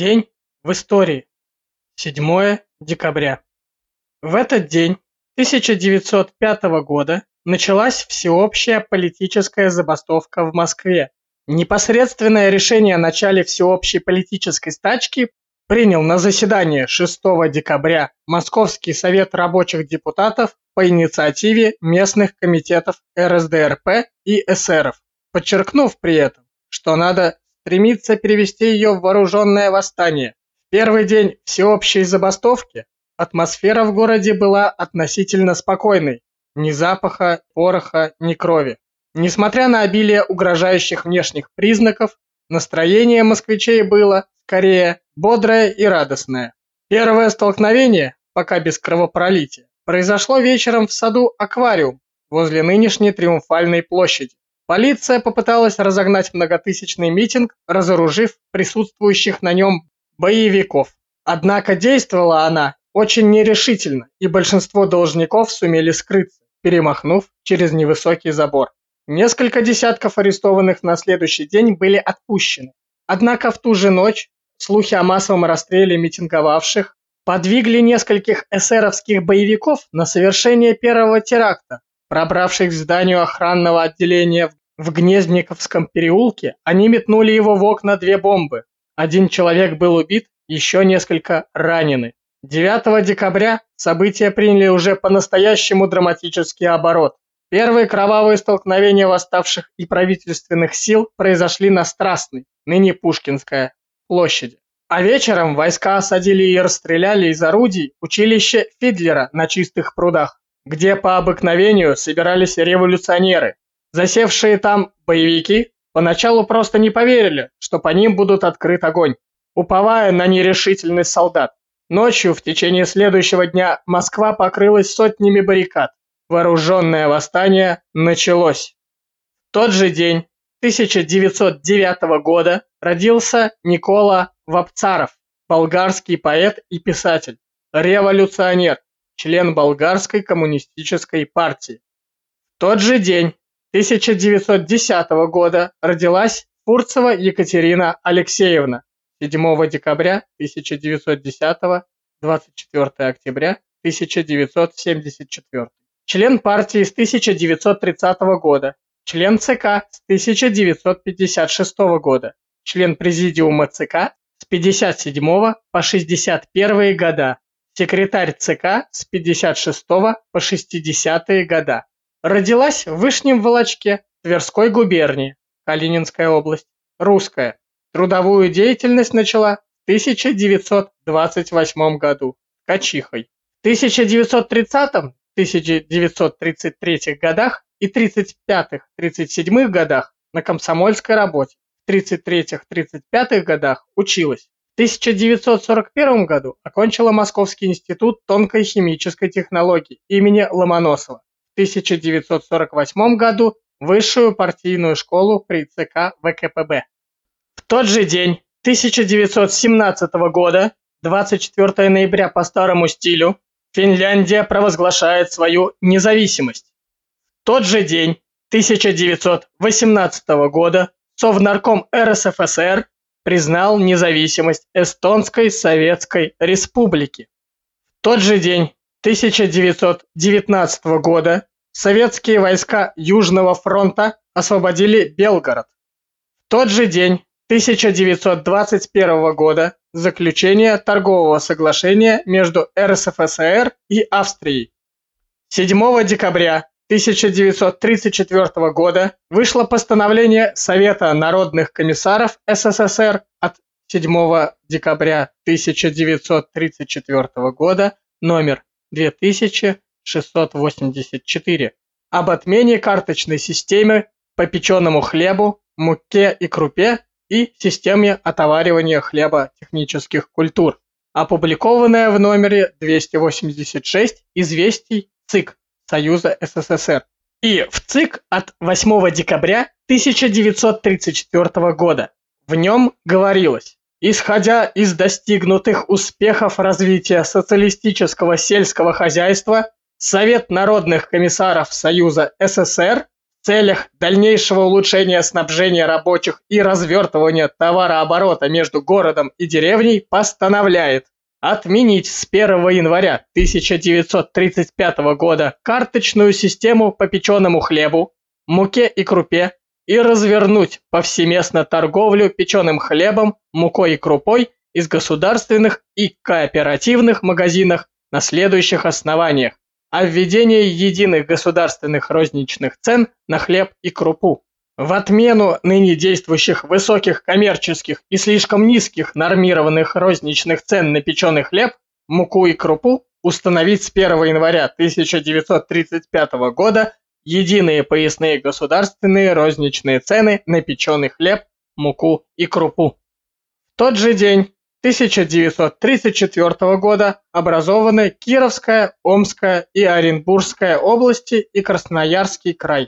День в истории. 7 декабря. В этот день 1905 года началась всеобщая политическая забастовка в Москве. Непосредственное решение о начале всеобщей политической стачки принял на заседании 6 декабря Московский совет рабочих депутатов по инициативе местных комитетов РСДРП и эсеров, подчеркнув при этом, что надо стремится перевести ее в вооруженное восстание. В первый день всеобщей забастовки атмосфера в городе была относительно спокойной. Ни запаха, пороха, ни крови. Несмотря на обилие угрожающих внешних признаков, настроение москвичей было, скорее, бодрое и радостное. Первое столкновение, пока без кровопролития, произошло вечером в саду «Аквариум» возле нынешней Триумфальной площади. Полиция попыталась разогнать многотысячный митинг, разоружив присутствующих на нем боевиков. Однако действовала она очень нерешительно, и большинство должников сумели скрыться, перемахнув через невысокий забор. Несколько десятков арестованных на следующий день были отпущены. Однако в ту же ночь слухи о массовом расстреле митинговавших подвигли нескольких эсеровских боевиков на совершение первого теракта, пробравших к зданию охранного отделения в в Гнездниковском переулке они метнули его в окна две бомбы. Один человек был убит, еще несколько ранены. 9 декабря события приняли уже по-настоящему драматический оборот. Первые кровавые столкновения восставших и правительственных сил произошли на Страстной, ныне Пушкинская, площади. А вечером войска осадили и расстреляли из орудий училище Фидлера на чистых прудах, где по обыкновению собирались революционеры, Засевшие там боевики поначалу просто не поверили, что по ним будут открыт огонь, уповая на нерешительность солдат. Ночью в течение следующего дня Москва покрылась сотнями баррикад. Вооруженное восстание началось. В тот же день 1909 года родился Никола Вапцаров, болгарский поэт и писатель, революционер, член болгарской коммунистической партии. В тот же день 1910 года родилась Фурцева Екатерина Алексеевна 7 декабря 1910 24 октября 1974. Член партии с 1930 года, член ЦК с 1956 года, член президиума ЦК с 57 по 61 года, секретарь ЦК с 56 по 60 года. Родилась в Вышнем Волочке Тверской губернии, Калининская область, русская. Трудовую деятельность начала в 1928 году Качихой. В 1930-1933 годах и 35-37 годах на комсомольской работе. В 33-35 годах училась. В 1941 году окончила Московский институт тонкой химической технологии имени Ломоносова. 1948 году высшую партийную школу при ЦК ВКПБ. В тот же день 1917 года, 24 ноября по старому стилю, Финляндия провозглашает свою независимость. В тот же день 1918 года Совнарком РСФСР признал независимость Эстонской Советской Республики. В тот же день 1919 года советские войска Южного фронта освободили Белгород. В тот же день 1921 года заключение торгового соглашения между РСФСР и Австрией. 7 декабря 1934 года вышло постановление Совета народных комиссаров СССР от 7 декабря 1934 года номер 2684 об отмене карточной системы по печеному хлебу, муке и крупе и системе отоваривания хлеба технических культур, опубликованная в номере 286 «Известий ЦИК Союза СССР» и в ЦИК от 8 декабря 1934 года. В нем говорилось Исходя из достигнутых успехов развития социалистического сельского хозяйства, Совет народных комиссаров Союза СССР в целях дальнейшего улучшения снабжения рабочих и развертывания товарооборота между городом и деревней постановляет отменить с 1 января 1935 года карточную систему по печеному хлебу, муке и крупе и развернуть повсеместно торговлю печеным хлебом, мукой и крупой из государственных и кооперативных магазинах на следующих основаниях о введении единых государственных розничных цен на хлеб и крупу. В отмену ныне действующих высоких коммерческих и слишком низких нормированных розничных цен на печеный хлеб, муку и крупу установить с 1 января 1935 года единые поясные государственные розничные цены на печеный хлеб, муку и крупу. В тот же день 1934 года образованы Кировская, Омская и Оренбургская области и Красноярский край.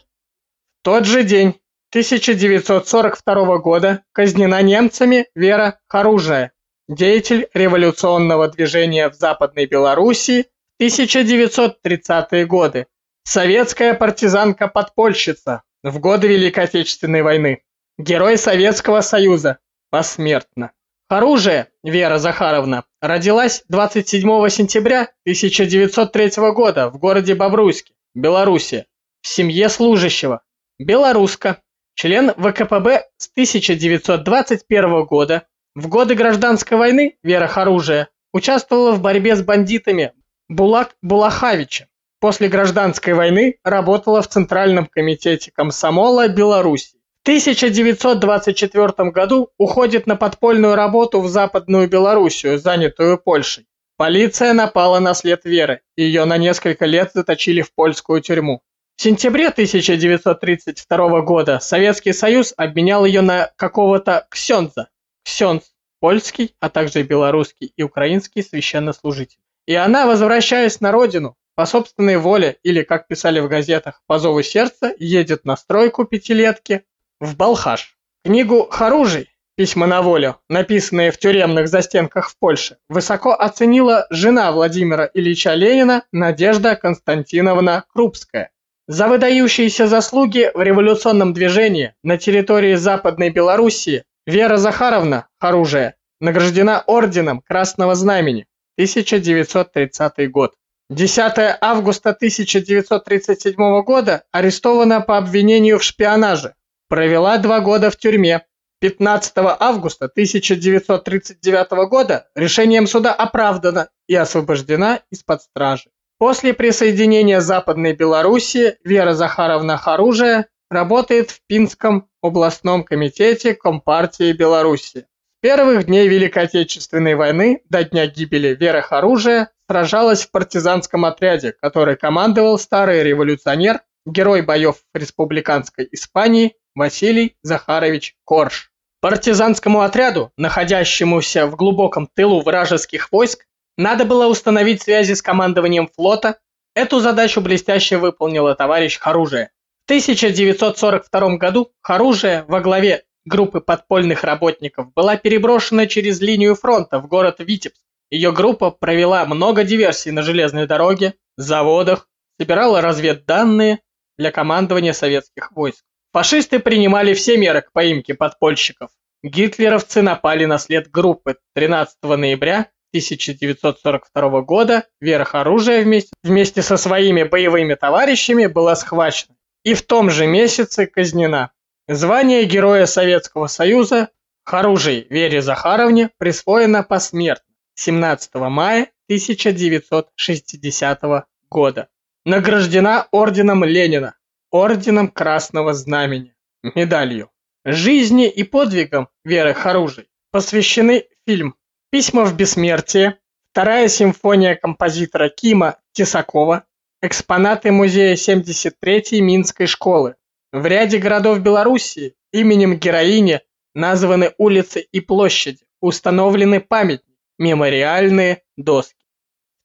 В тот же день 1942 года казнена немцами Вера Харужая, деятель революционного движения в Западной Белоруссии в 1930-е годы, советская партизанка-подпольщица в годы Великой Отечественной войны, герой Советского Союза, посмертно. Оружие Вера Захаровна родилась 27 сентября 1903 года в городе Бобруйске, Белоруссия, в семье служащего, белоруска, член ВКПБ с 1921 года. В годы гражданской войны Вера Оружие участвовала в борьбе с бандитами Булак Булахавича. После гражданской войны работала в Центральном комитете комсомола Беларуси. 1924 году уходит на подпольную работу в Западную Белоруссию, занятую Польшей. Полиция напала на след Веры, ее на несколько лет заточили в польскую тюрьму. В сентябре 1932 года Советский Союз обменял ее на какого-то ксенза. Ксенз – польский, а также белорусский и украинский священнослужитель. И она, возвращаясь на родину, по собственной воле или, как писали в газетах, по зову сердца, едет на стройку пятилетки в Балхаш. Книгу Харужий «Письма на волю», написанные в тюремных застенках в Польше, высоко оценила жена Владимира Ильича Ленина Надежда Константиновна Крупская. За выдающиеся заслуги в революционном движении на территории Западной Белоруссии Вера Захаровна Харужия награждена орденом Красного Знамени 1930 год. 10 августа 1937 года арестована по обвинению в шпионаже, Провела два года в тюрьме. 15 августа 1939 года решением суда оправдана и освобождена из-под стражи. После присоединения Западной Белоруссии Вера Захаровна Харужия работает в Пинском областном комитете Компартии Беларуси. С первых дней Великой Отечественной войны до дня гибели Веры Харужия сражалась в партизанском отряде, который командовал старый революционер, герой боев в республиканской Испании Василий Захарович Корж. Партизанскому отряду, находящемуся в глубоком тылу вражеских войск, надо было установить связи с командованием флота. Эту задачу блестяще выполнила товарищ Харужия. В 1942 году Харужия во главе группы подпольных работников была переброшена через линию фронта в город Витебск. Ее группа провела много диверсий на железной дороге, заводах, собирала разведданные для командования советских войск. Фашисты принимали все меры к поимке подпольщиков. Гитлеровцы напали на след группы 13 ноября 1942 года верх-оружия вместе, вместе со своими боевыми товарищами была схвачена и в том же месяце казнена. Звание Героя Советского Союза Харужей Вере Захаровне присвоено посмертно 17 мая 1960 года. Награждена орденом Ленина орденом Красного Знамени, медалью. Жизни и подвигам Веры Харужей посвящены фильм «Письма в бессмертие», вторая симфония композитора Кима Тесакова, экспонаты музея 73-й Минской школы. В ряде городов Белоруссии именем героини названы улицы и площади, установлены памятники, мемориальные доски.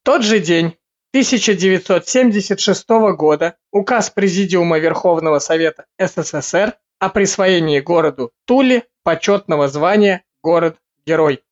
В тот же день 1976 года указ Президиума Верховного Совета СССР о присвоении городу Туле почетного звания «Город-герой».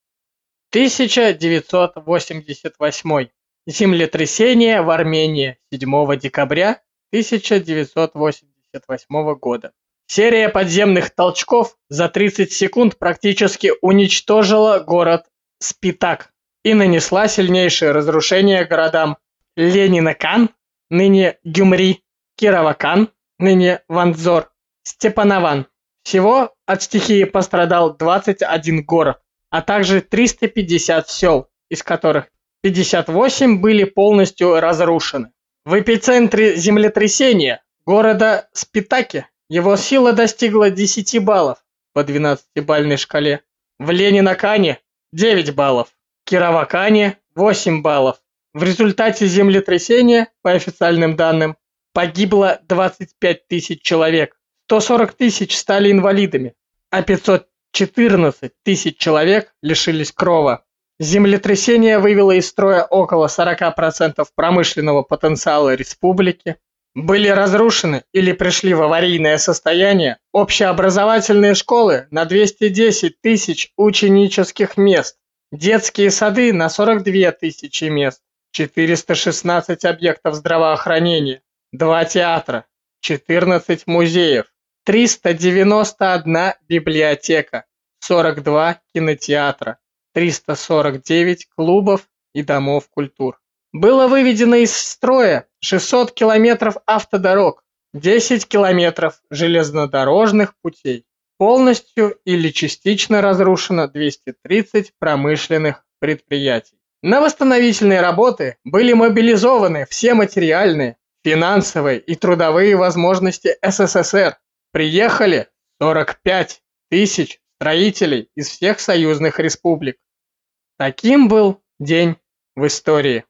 1988. Землетрясение в Армении 7 декабря 1988 1978 года. Серия подземных толчков за 30 секунд практически уничтожила город Спитак и нанесла сильнейшее разрушение городам Ленинакан, ныне Гюмри, Кировакан, ныне Ванзор, Степанован. Всего от стихии пострадал 21 город, а также 350 сел, из которых 58 были полностью разрушены. В эпицентре землетрясения города Спитаки его сила достигла 10 баллов по 12-бальной шкале. В Ленинакане 9 баллов, Кировакане 8 баллов. В результате землетрясения, по официальным данным, погибло 25 тысяч человек, 140 тысяч стали инвалидами, а 514 тысяч человек лишились крова. Землетрясение вывело из строя около 40% промышленного потенциала республики. Были разрушены или пришли в аварийное состояние общеобразовательные школы на 210 тысяч ученических мест, детские сады на 42 тысячи мест, 416 объектов здравоохранения, 2 театра, 14 музеев, 391 библиотека, 42 кинотеатра, 349 клубов и домов культур. Было выведено из строя 600 километров автодорог, 10 километров железнодорожных путей. Полностью или частично разрушено 230 промышленных предприятий. На восстановительные работы были мобилизованы все материальные, финансовые и трудовые возможности СССР. Приехали 45 тысяч строителей из всех союзных республик. Таким был день в истории.